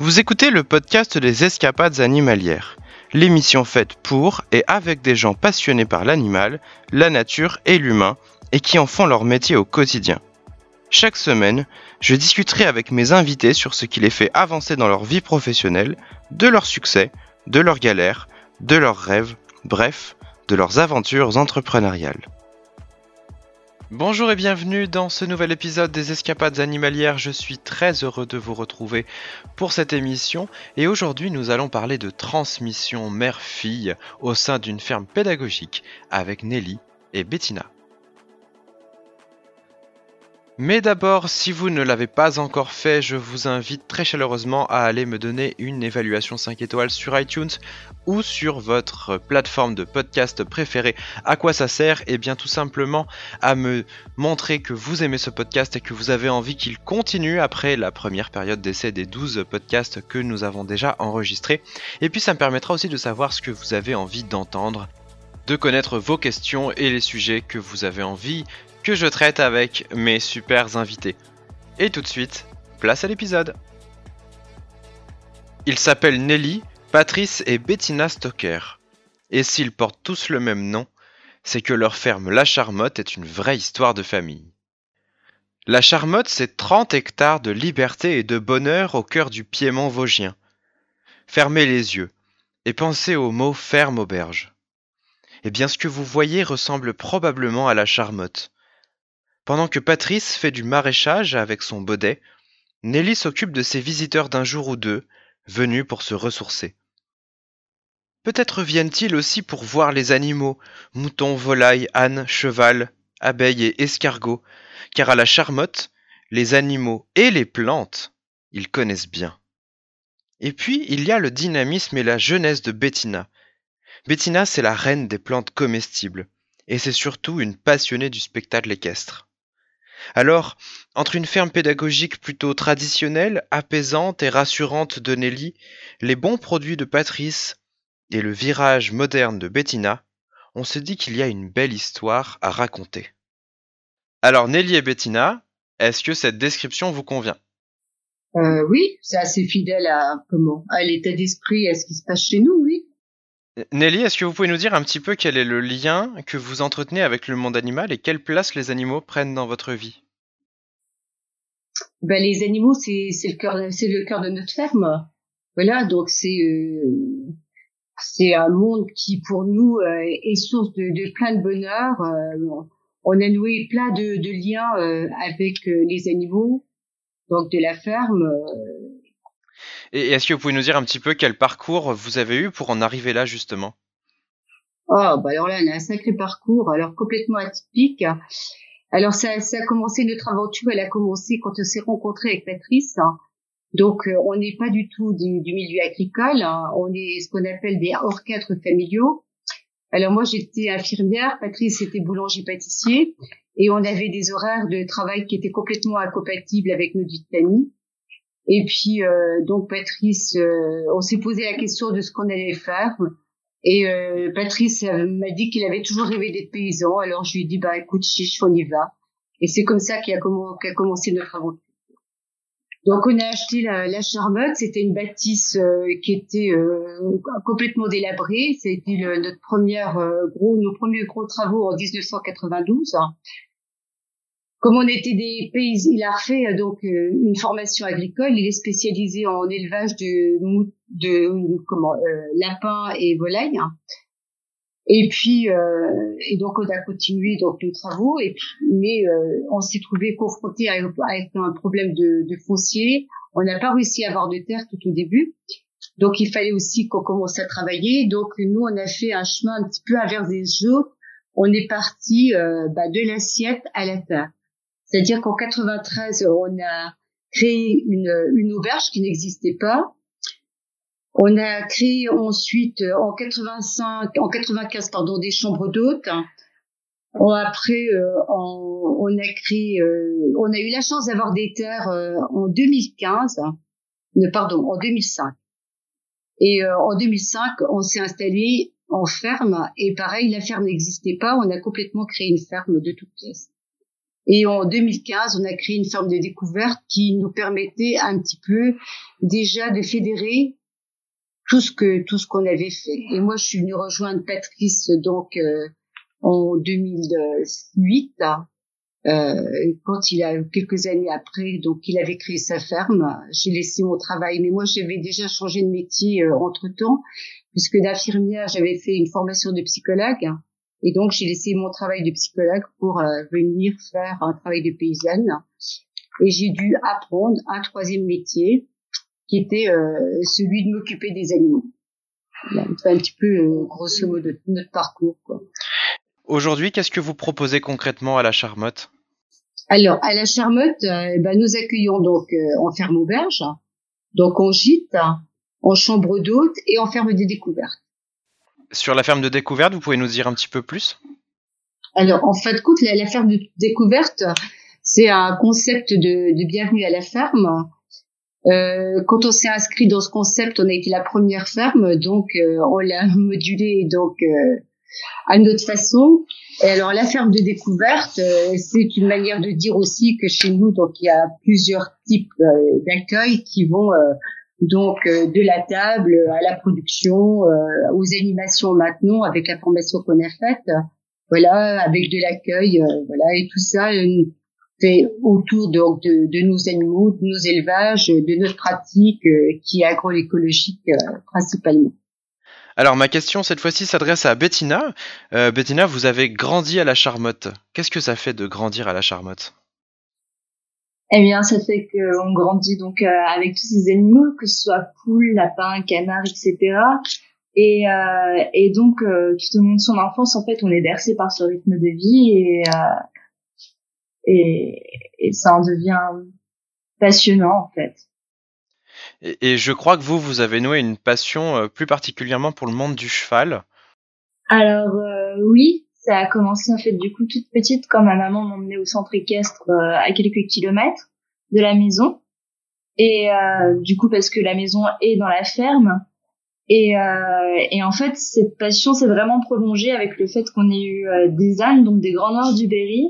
Vous écoutez le podcast des escapades animalières, l'émission faite pour et avec des gens passionnés par l'animal, la nature et l'humain, et qui en font leur métier au quotidien. Chaque semaine, je discuterai avec mes invités sur ce qui les fait avancer dans leur vie professionnelle, de leurs succès, de leurs galères, de leurs rêves, bref, de leurs aventures entrepreneuriales. Bonjour et bienvenue dans ce nouvel épisode des Escapades animalières. Je suis très heureux de vous retrouver pour cette émission et aujourd'hui nous allons parler de transmission mère-fille au sein d'une ferme pédagogique avec Nelly et Bettina. Mais d'abord, si vous ne l'avez pas encore fait, je vous invite très chaleureusement à aller me donner une évaluation 5 étoiles sur iTunes ou sur votre plateforme de podcast préférée. À quoi ça sert? Eh bien tout simplement à me montrer que vous aimez ce podcast et que vous avez envie qu'il continue après la première période d'essai des 12 podcasts que nous avons déjà enregistrés. Et puis ça me permettra aussi de savoir ce que vous avez envie d'entendre de connaître vos questions et les sujets que vous avez envie je traite avec mes super invités. Et tout de suite, place à l'épisode. Ils s'appellent Nelly, Patrice et Bettina Stoker. Et s'ils portent tous le même nom, c'est que leur ferme La Charmotte est une vraie histoire de famille. La Charmotte, c'est 30 hectares de liberté et de bonheur au cœur du Piémont vosgien. Fermez les yeux et pensez au mot ferme auberge. Eh bien, ce que vous voyez ressemble probablement à la Charmotte. Pendant que Patrice fait du maraîchage avec son baudet, Nelly s'occupe de ses visiteurs d'un jour ou deux, venus pour se ressourcer. Peut-être viennent-ils aussi pour voir les animaux, moutons, volailles, ânes, cheval, abeilles et escargots, car à la charmotte, les animaux et les plantes, ils connaissent bien. Et puis, il y a le dynamisme et la jeunesse de Bettina. Bettina, c'est la reine des plantes comestibles, et c'est surtout une passionnée du spectacle équestre. Alors, entre une ferme pédagogique plutôt traditionnelle, apaisante et rassurante de Nelly, les bons produits de Patrice et le virage moderne de Bettina, on se dit qu'il y a une belle histoire à raconter. Alors Nelly et Bettina, est-ce que cette description vous convient? Euh, Oui, c'est assez fidèle à à l'état d'esprit, à ce qui se passe chez nous, oui. Nelly, est-ce que vous pouvez nous dire un petit peu quel est le lien que vous entretenez avec le monde animal et quelle place les animaux prennent dans votre vie? Ben, les animaux, c'est le cœur, c'est le cœur de notre ferme. Voilà, donc c'est euh, c'est un monde qui pour nous euh, est source de, plein de bonheur. Euh, on a noué plein de, de liens avec les animaux, donc de la ferme et est-ce que vous pouvez nous dire un petit peu quel parcours vous avez eu pour en arriver là justement? Oh, bah alors là, on a un sacré parcours, alors complètement atypique. Alors ça, ça a commencé notre aventure, elle a commencé quand on s'est rencontré avec Patrice. Donc euh, on n'est pas du tout du, milieu agricole, hein. on est ce qu'on appelle des hors familiaux. Alors moi j'étais infirmière, Patrice était boulanger-pâtissier, et on avait des horaires de travail qui étaient complètement incompatibles avec notre vie de famille. Et puis euh, donc Patrice, euh, on s'est posé la question de ce qu'on allait faire. Et euh, Patrice m'a dit qu'il avait toujours rêvé d'être paysan. Alors je lui ai dit bah écoute chiche, on y va. Et c'est comme ça qu'a qu commencé notre aventure. Donc on a acheté la, la Charmotte. C'était une bâtisse qui était complètement délabrée. C'était notre première gros, nos premiers gros travaux en 1992. Comme on était des pays, il a euh, donc euh, une formation agricole. Il est spécialisé en élevage de, de comment euh, lapins et volailles. Et puis euh, et donc on a continué donc nos travaux. Mais on s'est trouvé confronté avec, un problème de, foncier. On n'a pas réussi à avoir de terre tout au début. Donc il fallait aussi qu'on commence à travailler. Donc nous on a fait un chemin un petit peu inverse des autres. On est parti bah, de l'assiette à la terre. C'est-à-dire qu'en 93, on a créé une, auberge qui n'existait pas. On a créé ensuite en 85, en 95 pardon, des chambres d'hôtes. Après, euh, on, a créé, euh, on a eu la chance d'avoir des terres euh, en 2015, pardon, en 2005. Et en 2005, on s'est installé en ferme et pareil, la ferme n'existait pas. On a complètement créé une ferme de toutes pièces. Et en 2015, on a créé une forme de découverte qui nous permettait un petit peu déjà de fédérer tout ce que tout ce qu'on avait fait. Et moi, je suis venue rejoindre Patrice donc euh, en 2008. Euh, quand il a quelques années après, donc il avait créé sa ferme, j'ai laissé mon travail. Mais moi, j'avais déjà changé de métier euh, entre temps, puisque d'infirmière, j'avais fait une formation de psychologue. Et donc, j'ai laissé mon travail de psychologue pour euh, venir faire un travail de paysanne. Et j'ai dû apprendre un troisième métier, qui était euh, celui de m'occuper des animaux. C'est un petit peu, euh, grosso modo, notre parcours. Aujourd'hui, qu'est-ce que vous proposez concrètement à la Charmotte? Alors, à la Charmotte, ben, nous accueillons donc en ferme auberge, donc en gîte, en chambre d'hôte et en ferme de découverte. Sur la ferme de découverte, vous pouvez nous dire un petit peu plus? Alors, en fait, écoute, la, ferme de découverte, c'est un concept de, de, bienvenue à la ferme. Euh, quand on s'est inscrit dans ce concept, on a été la première ferme, donc euh, on l'a modulé donc euh, à notre façon. Et alors la ferme de découverte, euh, c'est une manière de dire aussi que chez nous, donc il y a plusieurs types euh, d'accueil qui vont donc euh, de la table à la production, euh, aux animations maintenant avec la formation qu'on a faite, voilà, avec de l'accueil, euh, voilà, et tout ça fait autour donc de, de, nos animaux, de nos élevages, de notre pratique qui est agroécologique principalement. Alors ma question cette fois-ci s'adresse à Bettina. Bettina, vous avez grandi à la Charmotte. Qu'est-ce que ça fait de grandir à la Charmotte? Eh bien, ça fait qu'on grandit donc euh, avec tous ces animaux, que ce soit poules, lapins, canards, etc. Et, euh, et donc, euh, tout au long de son enfance, en fait, on est bercé par ce rythme de vie et, et, et, ça en devient passionnant, en fait. Et, et, je crois que vous, vous avez noué une passion plus particulièrement pour le monde du cheval. Alors, oui, ça a commencé en fait du coup toute petite quand ma maman m'emmenait au centre équestre euh, à quelques kilomètres de la maison. Et euh, du coup parce que la maison est dans la ferme. Et, euh, et en fait cette passion s'est vraiment prolongée avec le fait qu'on ait eu des ânes, donc des grands noirs du Berry,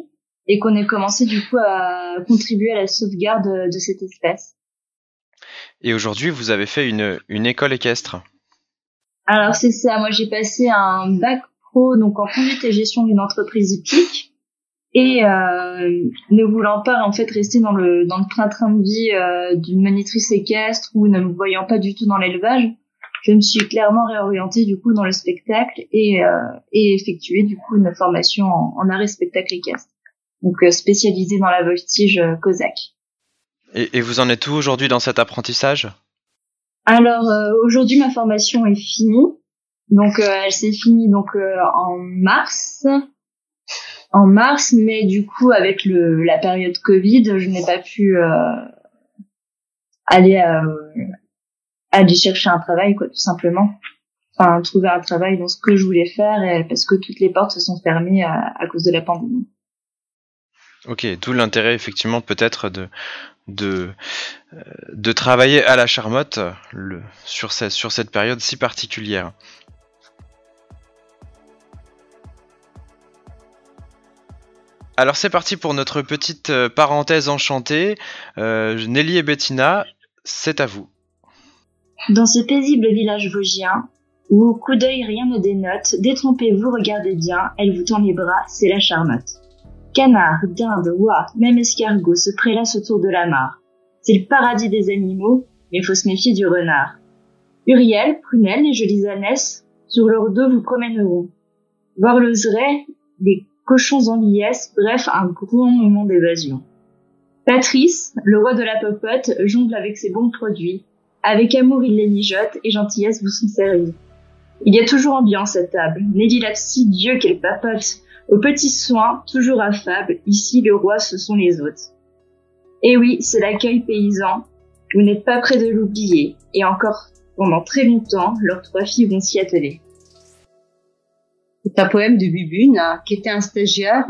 et qu'on ait commencé du coup à contribuer à la sauvegarde de cette espèce. Et aujourd'hui vous avez fait une, une école équestre? Alors c'est ça, moi j'ai passé un bac donc en conduite et gestion d'une entreprise hippique. Et euh, ne voulant pas en fait rester dans le dans le train-train de vie euh, d'une monitrice équestre ou ne me voyant pas du tout dans l'élevage, je me suis clairement réorientée du coup dans le spectacle et euh, et effectué du coup une formation en, en arrêt spectacle équestre, donc euh, spécialisée dans la voltige euh, cosaque. Et, et, vous en êtes où aujourd'hui dans cet apprentissage? Alors euh, aujourd'hui ma formation est finie. Donc euh, elle s'est finie donc euh, en mars, en mars, mais du coup avec le la période Covid, je n'ai pas pu euh, aller aller chercher un travail quoi, tout simplement. Enfin trouver un travail dans ce que je voulais faire et, parce que toutes les portes se sont fermées à, cause de la pandémie. Ok, d'où l'intérêt effectivement peut-être de de de travailler à la Charmotte le, sur cette sur cette période si particulière. Alors c'est parti pour notre petite euh, parenthèse enchantée. Euh, Nelly et Bettina, c'est à vous. Dans ce paisible village vosgien, où coup d'œil rien ne dénote, détrompez-vous, regardez bien, elle vous tend les bras, c'est la charmotte. Canard, dinde, oie, même escargot se prélassent autour de la mare. C'est le paradis des animaux, mais faut se méfier du renard. Uriel, Prunelle, les jolies ânesses, sur leur dos vous promèneront. Voir le les cochons en liesse, bref, un grand moment d'évasion. Patrice, le roi de la popote, jongle avec ses bons produits. Avec amour, il les mijote et gentillesse vous sont servis. Il y a toujours ambiance à table. Nelly si Dieu qu'elle papote. Aux petits soins, toujours affable, ici le roi ce sont les autres. Et oui, c'est l'accueil paysan. Vous n'êtes pas près de l'oublier. Et encore pendant très longtemps, leurs trois filles vont s'y atteler. C'est un poème de Bubune, hein, qui était un stagiaire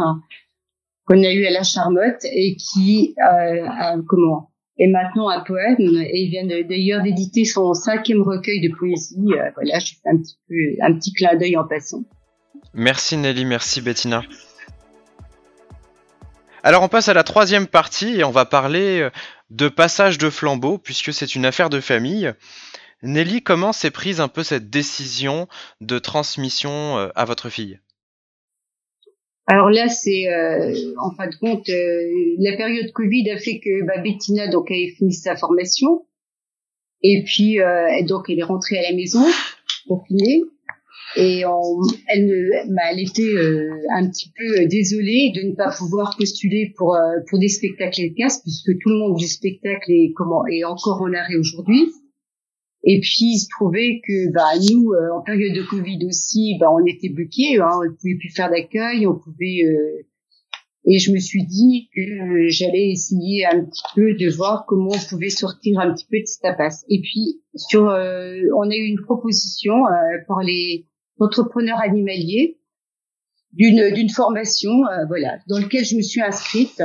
qu'on a eu à la Charmotte et qui, euh, comment, est maintenant un poème et il vient d'ailleurs d'éditer son cinquième recueil de poésie. Euh, voilà, je fais un petit peu, un petit clin d'œil en passant. Merci Nelly, merci Bettina. Alors on passe à la troisième partie et on va parler euh, de passage de flambeau puisque c'est une affaire de famille. Nelly, comment s'est prise un peu cette décision de transmission euh, à votre fille? Alors là, c'est euh, en fin de compte la période Covid a fait que bah, Bettina donc avait fini sa formation et puis donc elle est rentrée à la maison pour finir. Et elle, bah, elle était euh, un petit peu euh, désolée de ne pas pouvoir postuler pour euh, pour des spectacles et casse puisque tout le monde du spectacle est comment est encore en arrêt aujourd'hui. Et puis il se trouvait que bah nous en période de Covid aussi bah on était bloqués, hein, on pouvait plus faire d'accueil, on pouvait et je me suis dit que j'allais essayer un petit peu de voir comment on pouvait sortir un petit peu de cette impasse. Et puis sur on a eu une proposition par les entrepreneur animalier d'une d'une formation euh, voilà dans lequel je me suis inscrite.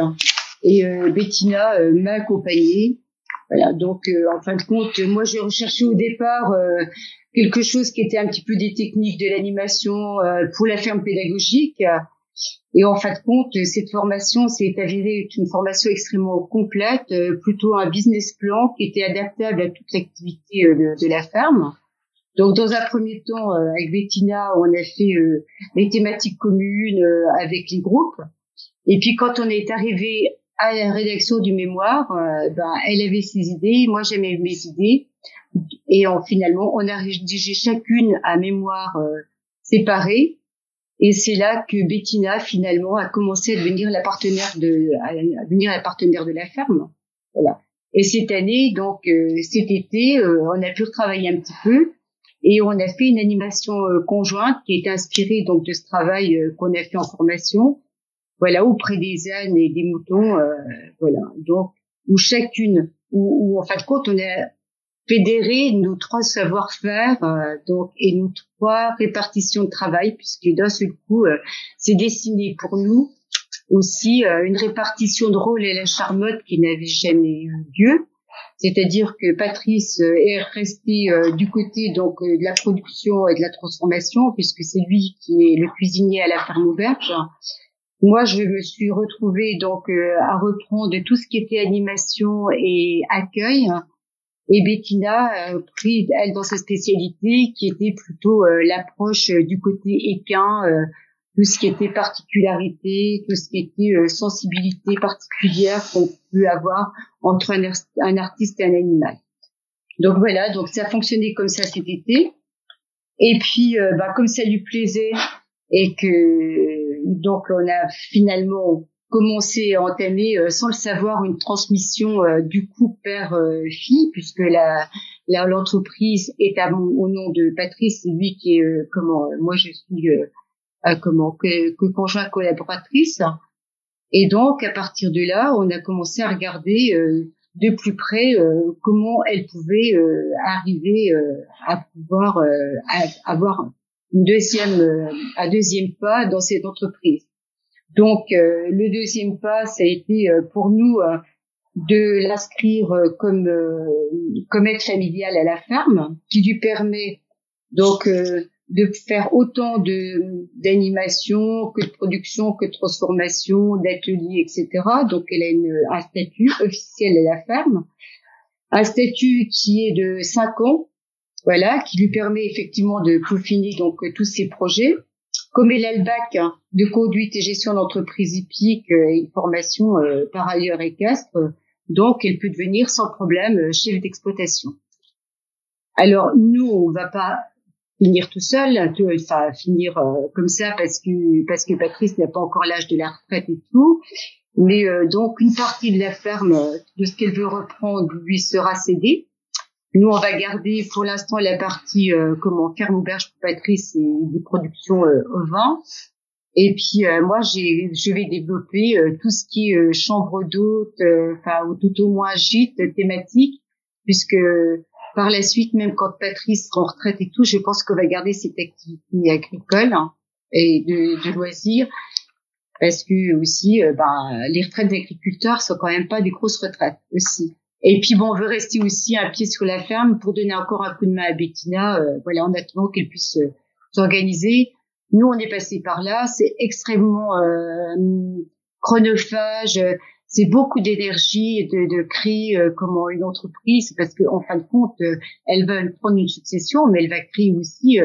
Et euh, Bettina euh, m'a accompagnée voilà donc en fin de compte moi j'ai recherché au départ quelque chose qui était un petit peu des techniques de l'animation pour la ferme pédagogique et en fin de compte cette formation s'est avérée une formation extrêmement complète plutôt un business plan qui était adaptable à toute l'activité de, de la ferme donc, dans un premier temps, euh, avec Bettina, on a fait euh, les thématiques communes euh, avec les groupes. Et puis, quand on est arrivé à la rédaction du mémoire, ben, elle avait ses idées, moi j'avais mes idées. Et finalement, on a rédigé chacune un mémoire séparé. Et c'est là que Bettina, finalement, a commencé à devenir la partenaire de, à devenir la partenaire de la ferme. Voilà. Et cette année, donc cet été, on a pu retravailler un petit peu. Et on a fait une animation euh, conjointe qui est inspirée donc de ce travail euh, qu'on a fait en formation, voilà, auprès des ânes et des moutons, euh, voilà. Donc où chacune, où, en fin de compte on a fédéré nos trois savoir-faire, donc et nos trois répartitions de travail, puisque d'un seul coup c'est dessiné pour nous aussi une répartition de rôle et la charmotte qui n'avait jamais eu lieu. C'est-à-dire que Patrice euh, est resté euh, du côté donc euh, de la production et de la transformation, puisque c'est lui qui est le cuisinier à la ferme auberge. Moi, je me suis retrouvée donc à reprendre tout ce qui était animation et accueil. Et Bettina a pris elle dans sa spécialité, qui était plutôt l'approche du côté équin, tout ce qui était particularité, tout ce qui était euh, sensibilité particulière qu'on peut avoir entre un, artiste et un animal. Donc voilà, donc ça a fonctionné comme ça cet été. Et puis, euh, bah, comme ça lui plaisait et que donc on a finalement commencé à entamer euh, sans le savoir une transmission du coup père fille puisque la l'entreprise est à au nom de Patrice, c'est lui qui est comment moi je suis comment que, que conjoint collaboratrice. Et donc à partir de là, on a commencé à regarder euh, de plus près euh, comment elle pouvait euh, arriver à pouvoir avoir une deuxième un deuxième pas dans cette entreprise. Donc le deuxième pas, ça a été pour nous de l'inscrire comme comme aide familiale à la ferme, qui lui permet donc de faire autant de d'animation que de production, que de transformation, d'ateliers, etc. Donc elle a une, un statut officiel à la ferme, un statut qui est de 5 ans, voilà, qui lui permet effectivement de peaufiner donc tous ses projets. Comme elle a le bac hein, de conduite et gestion d'entreprise hippique euh, et formation euh, par ailleurs équestre, donc elle peut devenir sans problème euh, chef d'exploitation. Alors nous, on va pas finir tout seul, enfin finir euh, comme ça parce que parce que Patrice n'a pas encore l'âge de la retraite et tout. Mais euh, donc une partie de la ferme euh, de ce qu'elle veut reprendre lui sera cédée. Nous on va garder pour l'instant la partie comment ferme auberge pour Patrice et des productions au vin. Et puis moi j'ai je vais développer tout ce qui est chambre d'hôte, enfin ou tout au moins gîte thématique puisque par la suite, même quand Patrice sera en retraite et tout, je pense qu'on va garder cette activité agricole hein, et de, de, loisirs, parce que aussi, euh, ben, les retraites d'agriculteurs sont quand même pas des grosses retraites aussi. Et puis bon, on veut rester aussi un pied sur la ferme pour donner encore un coup de main à Bettina, euh, voilà, en attendant qu'elle puisse euh, s'organiser. Nous, on est passé par là, c'est extrêmement chronophage. C'est beaucoup d'énergie de, de créer comment une entreprise parce qu'en fin de compte, elles veulent prendre une succession, mais elle va créer aussi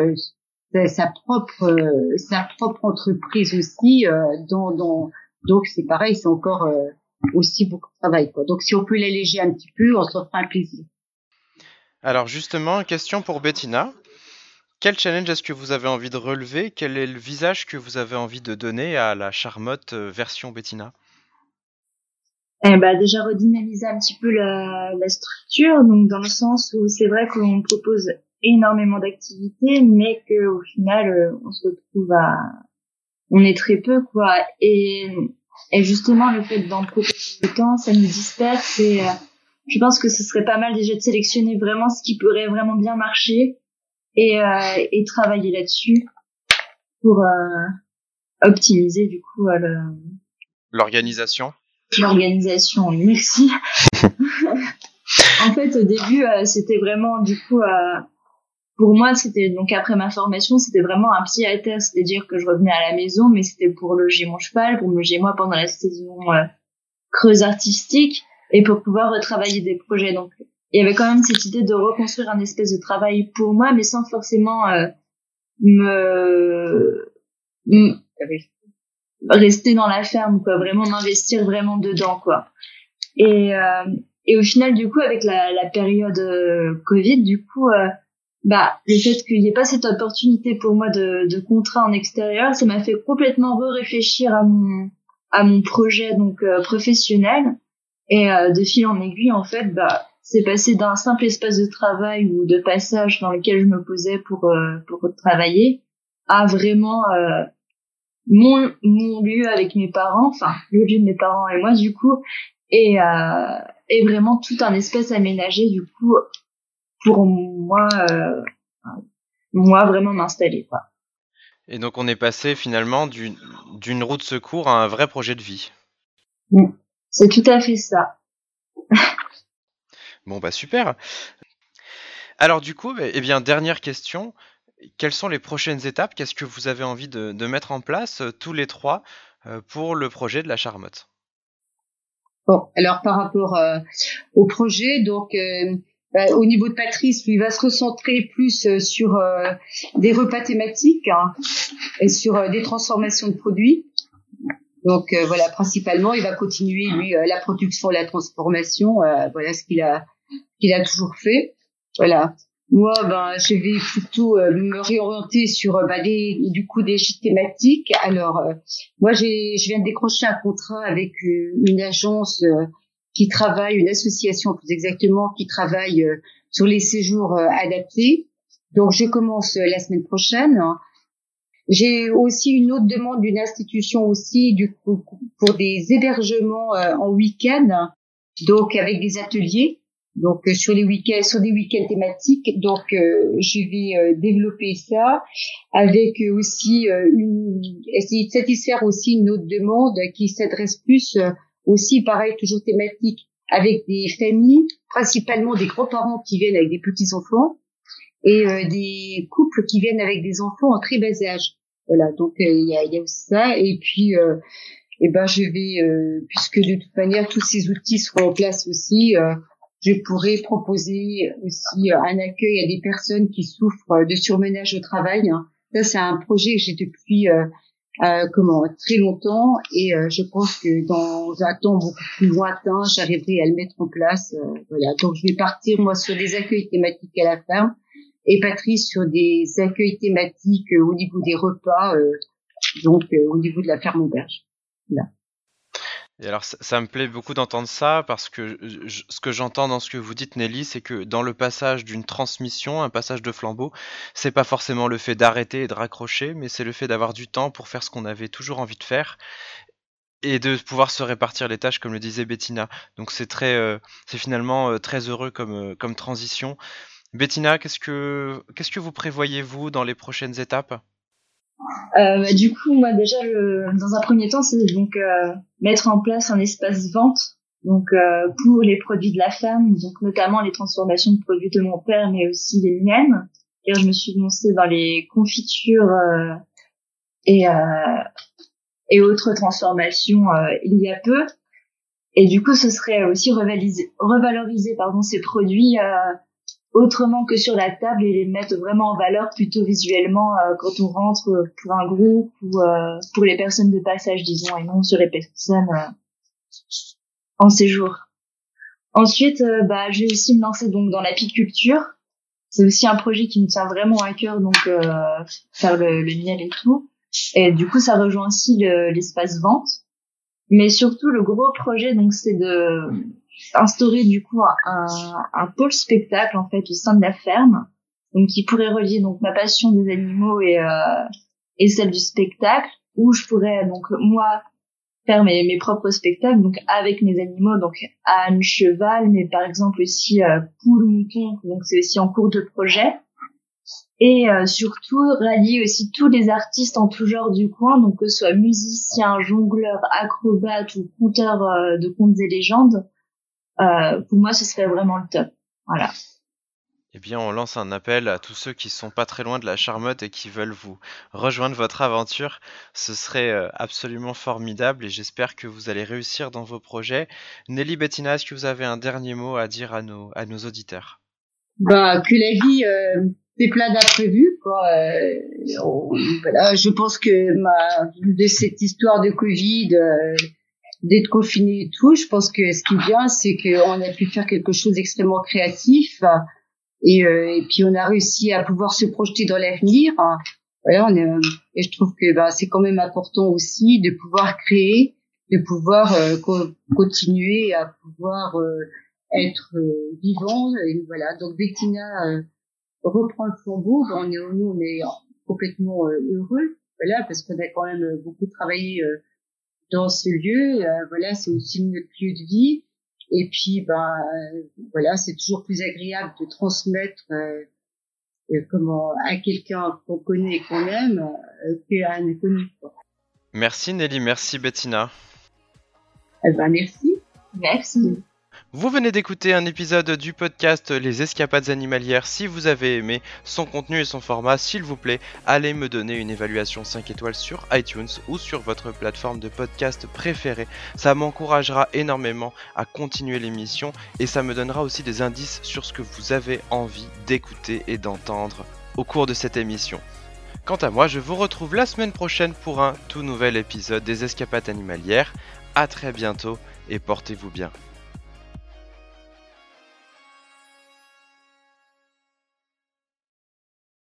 sa propre sa propre entreprise aussi dans, dans donc c'est pareil, c'est encore aussi beaucoup de travail. Quoi. Donc si on peut l'alléger un petit peu, on se fera un plaisir. Alors justement, question pour Bettina. Quel challenge est-ce que vous avez envie de relever? Quel est le visage que vous avez envie de donner à la charmotte euh, version Bettina? Eh ben, déjà redynamiser un petit peu la, la structure, donc dans le sens où c'est vrai qu'on propose énormément d'activités, mais que au final euh, on se retrouve à, on est très peu quoi. Et, et justement le fait d'en proposer temps, ça nous disperse et euh, je pense que ce serait pas mal déjà de sélectionner vraiment ce qui pourrait vraiment bien marcher et, euh, et travailler là-dessus pour euh, optimiser du coup euh, l'organisation. L'organisation, merci. en fait, au début, euh, c'était vraiment du coup pour moi, c'était donc après ma formation, c'était vraiment un pied à c'est-à-dire que je revenais à la maison, mais c'était pour loger mon cheval, pour me loger moi pendant la saison creuse artistique et pour pouvoir retravailler des projets. Donc, il y avait quand même cette idée de reconstruire un espèce de travail pour moi, mais sans forcément euh, me, rester dans la ferme, quoi. Vraiment m'investir vraiment dedans, quoi. Et euh, et au final, du coup, avec la, la période euh, Covid, du coup, euh, bah le fait qu'il n'y ait pas cette opportunité pour moi de, de contrat en extérieur, ça m'a fait complètement re-réfléchir à mon à mon projet donc professionnel. Et euh, de fil en aiguille, en fait, bah, c'est passé d'un simple espace de travail ou de passage dans lequel je me posais pour euh, pour travailler à vraiment euh, mon mon lieu avec mes parents, enfin le lieu de mes parents et moi du coup, et euh, et vraiment tout un espace aménagé du coup pour moi euh, moi vraiment m'installer quoi. Et donc on est passé finalement d'une d'une route secours à un vrai projet de vie. Mm. C'est tout à fait ça. bon, bah super. Alors du coup, eh bien, dernière question. Quelles sont les prochaines étapes? Qu'est-ce que vous avez envie de, mettre en place euh, tous les trois euh, pour le projet de la Charmotte? Bon, alors par rapport euh, au projet, donc bah, au niveau de Patrice, lui va se recentrer plus sur des repas thématiques hein, et sur des transformations de produits. Donc euh, voilà, principalement, il va continuer lui euh, la production, la transformation, euh, voilà ce qu'il a qu'il a toujours fait. Voilà. Moi, ben, je vais plutôt me réorienter sur bah, des, du coup des thématiques. Alors, moi, j'ai, je viens de décrocher un contrat avec une agence qui travaille, une association plus exactement, qui travaille sur les séjours adaptés. Donc, je commence la semaine prochaine. J'ai aussi une autre demande d'une institution aussi du coup pour des hébergements euh, en week-end, donc avec des ateliers, donc euh, sur les week-ends, sur des week-ends thématiques. Donc euh, je vais développer ça avec aussi une essayer de satisfaire aussi une autre demande qui s'adresse plus aussi pareil toujours thématique avec des familles, principalement des grands-parents qui viennent avec des petits enfants et des couples qui viennent avec des enfants en très bas âge. Voilà, donc euh, il y, a, y, a, aussi ça. Et puis, euh, eh ben, je vais, euh, puisque de toute manière tous ces outils seront en place aussi, je pourrais proposer aussi un accueil à des personnes qui souffrent de surmenage au travail. Hein. Ça, c'est un projet que j'ai depuis euh, comment très longtemps et je pense que dans un temps beaucoup plus lointain, j'arriverai à le mettre en place. voilà, donc je vais partir moi sur des accueils thématiques à la ferme et Patrice sur des accueils thématiques euh, au niveau des repas, euh, donc euh, au niveau de la ferme auberge. Et alors, ça, me plaît beaucoup d'entendre ça parce que ce que j'entends dans ce que vous dites, Nelly, c'est que dans le passage d'une transmission, un passage de flambeau, c'est pas forcément le fait d'arrêter et de raccrocher, mais c'est le fait d'avoir du temps pour faire ce qu'on avait toujours envie de faire et de pouvoir se répartir les tâches, comme le disait Bettina. Donc, c'est très, c'est finalement très heureux comme, comme transition. Bettina, qu'est-ce que qu'est-ce que vous prévoyez vous dans les prochaines étapes? Euh, bah, Du coup, moi déjà, dans un premier temps, c'est donc euh, mettre en place un espace vente, donc euh, pour les produits de la ferme, donc notamment les transformations de produits de mon père, mais aussi les miennes. Et je me suis lancée dans les confitures et et autres transformations il y a peu. Et du coup, ce serait aussi revaloriser, revaloriser pardon, ces produits autrement que sur la table et les mettre vraiment en valeur plutôt visuellement euh, quand on rentre pour un groupe ou euh, pour les personnes de passage, disons, et non sur les personnes euh, en séjour. Ensuite, bah, je vais aussi me lancer donc dans l'apiculture. C'est aussi un projet qui me tient vraiment à cœur, donc faire le, le, miel et tout. Et du coup, ça rejoint aussi l'espace vente. Mais surtout, le gros projet, donc, c'est de instaurer du coup un, un, pôle spectacle en fait au sein de la ferme, donc qui pourrait relier donc ma passion des animaux et euh, et celle du spectacle, où je pourrais donc moi faire mes, mes propres spectacles donc avec mes animaux donc âne cheval mais par exemple aussi euh, poule mouton donc c'est aussi en cours de projet. Et euh, surtout rallier aussi tous les artistes en tout genre du coin donc que ce soit musiciens jongleurs acrobates ou conteurs euh, de contes et légendes euh, pour moi, ce serait vraiment le top. Voilà. Eh bien, on lance un appel à tous ceux qui sont pas très loin de la Charmotte et qui veulent vous rejoindre votre aventure. Ce serait euh, absolument formidable et j'espère que vous allez réussir dans vos projets. Nelly Bettina, est-ce que vous avez un dernier mot à dire à nos, à nos auditeurs? Bah, que la vie euh, fait plein d'imprévus. Quoi. Euh, voilà, je pense que ma, de cette histoire de Covid, euh, d'être confiné et tout, je pense que ce qui est bien, c'est qu'on a pu faire quelque chose d'extrêmement créatif et, euh, et, puis on a réussi à pouvoir se projeter dans l'avenir. Voilà, on est, et je trouve que bah, c'est quand même important aussi de pouvoir créer, de pouvoir euh, continuer à pouvoir euh, être vivant. Et voilà, donc Bettina reprend le flambeau. On est, nous, on est complètement heureux, voilà, parce qu'on a quand même beaucoup travaillé dans ce lieu. Euh, voilà, c'est aussi notre lieu de vie. Et puis, ben, voilà, c'est toujours plus agréable de transmettre euh, euh comment à quelqu'un qu'on connaît et qu'on aime euh, qu'à un inconnu. Merci Nelly, merci Bettina. Eh ben, merci. Merci. Vous venez d'écouter un épisode du podcast Les Escapades Animalières. Si vous avez aimé son contenu et son format, s'il vous plaît, allez me donner une évaluation 5 étoiles sur iTunes ou sur votre plateforme de podcast préférée. Ça m'encouragera énormément à continuer l'émission et ça me donnera aussi des indices sur ce que vous avez envie d'écouter et d'entendre au cours de cette émission. Quant à moi, je vous retrouve la semaine prochaine pour un tout nouvel épisode des Escapades Animalières. A très bientôt et portez-vous bien.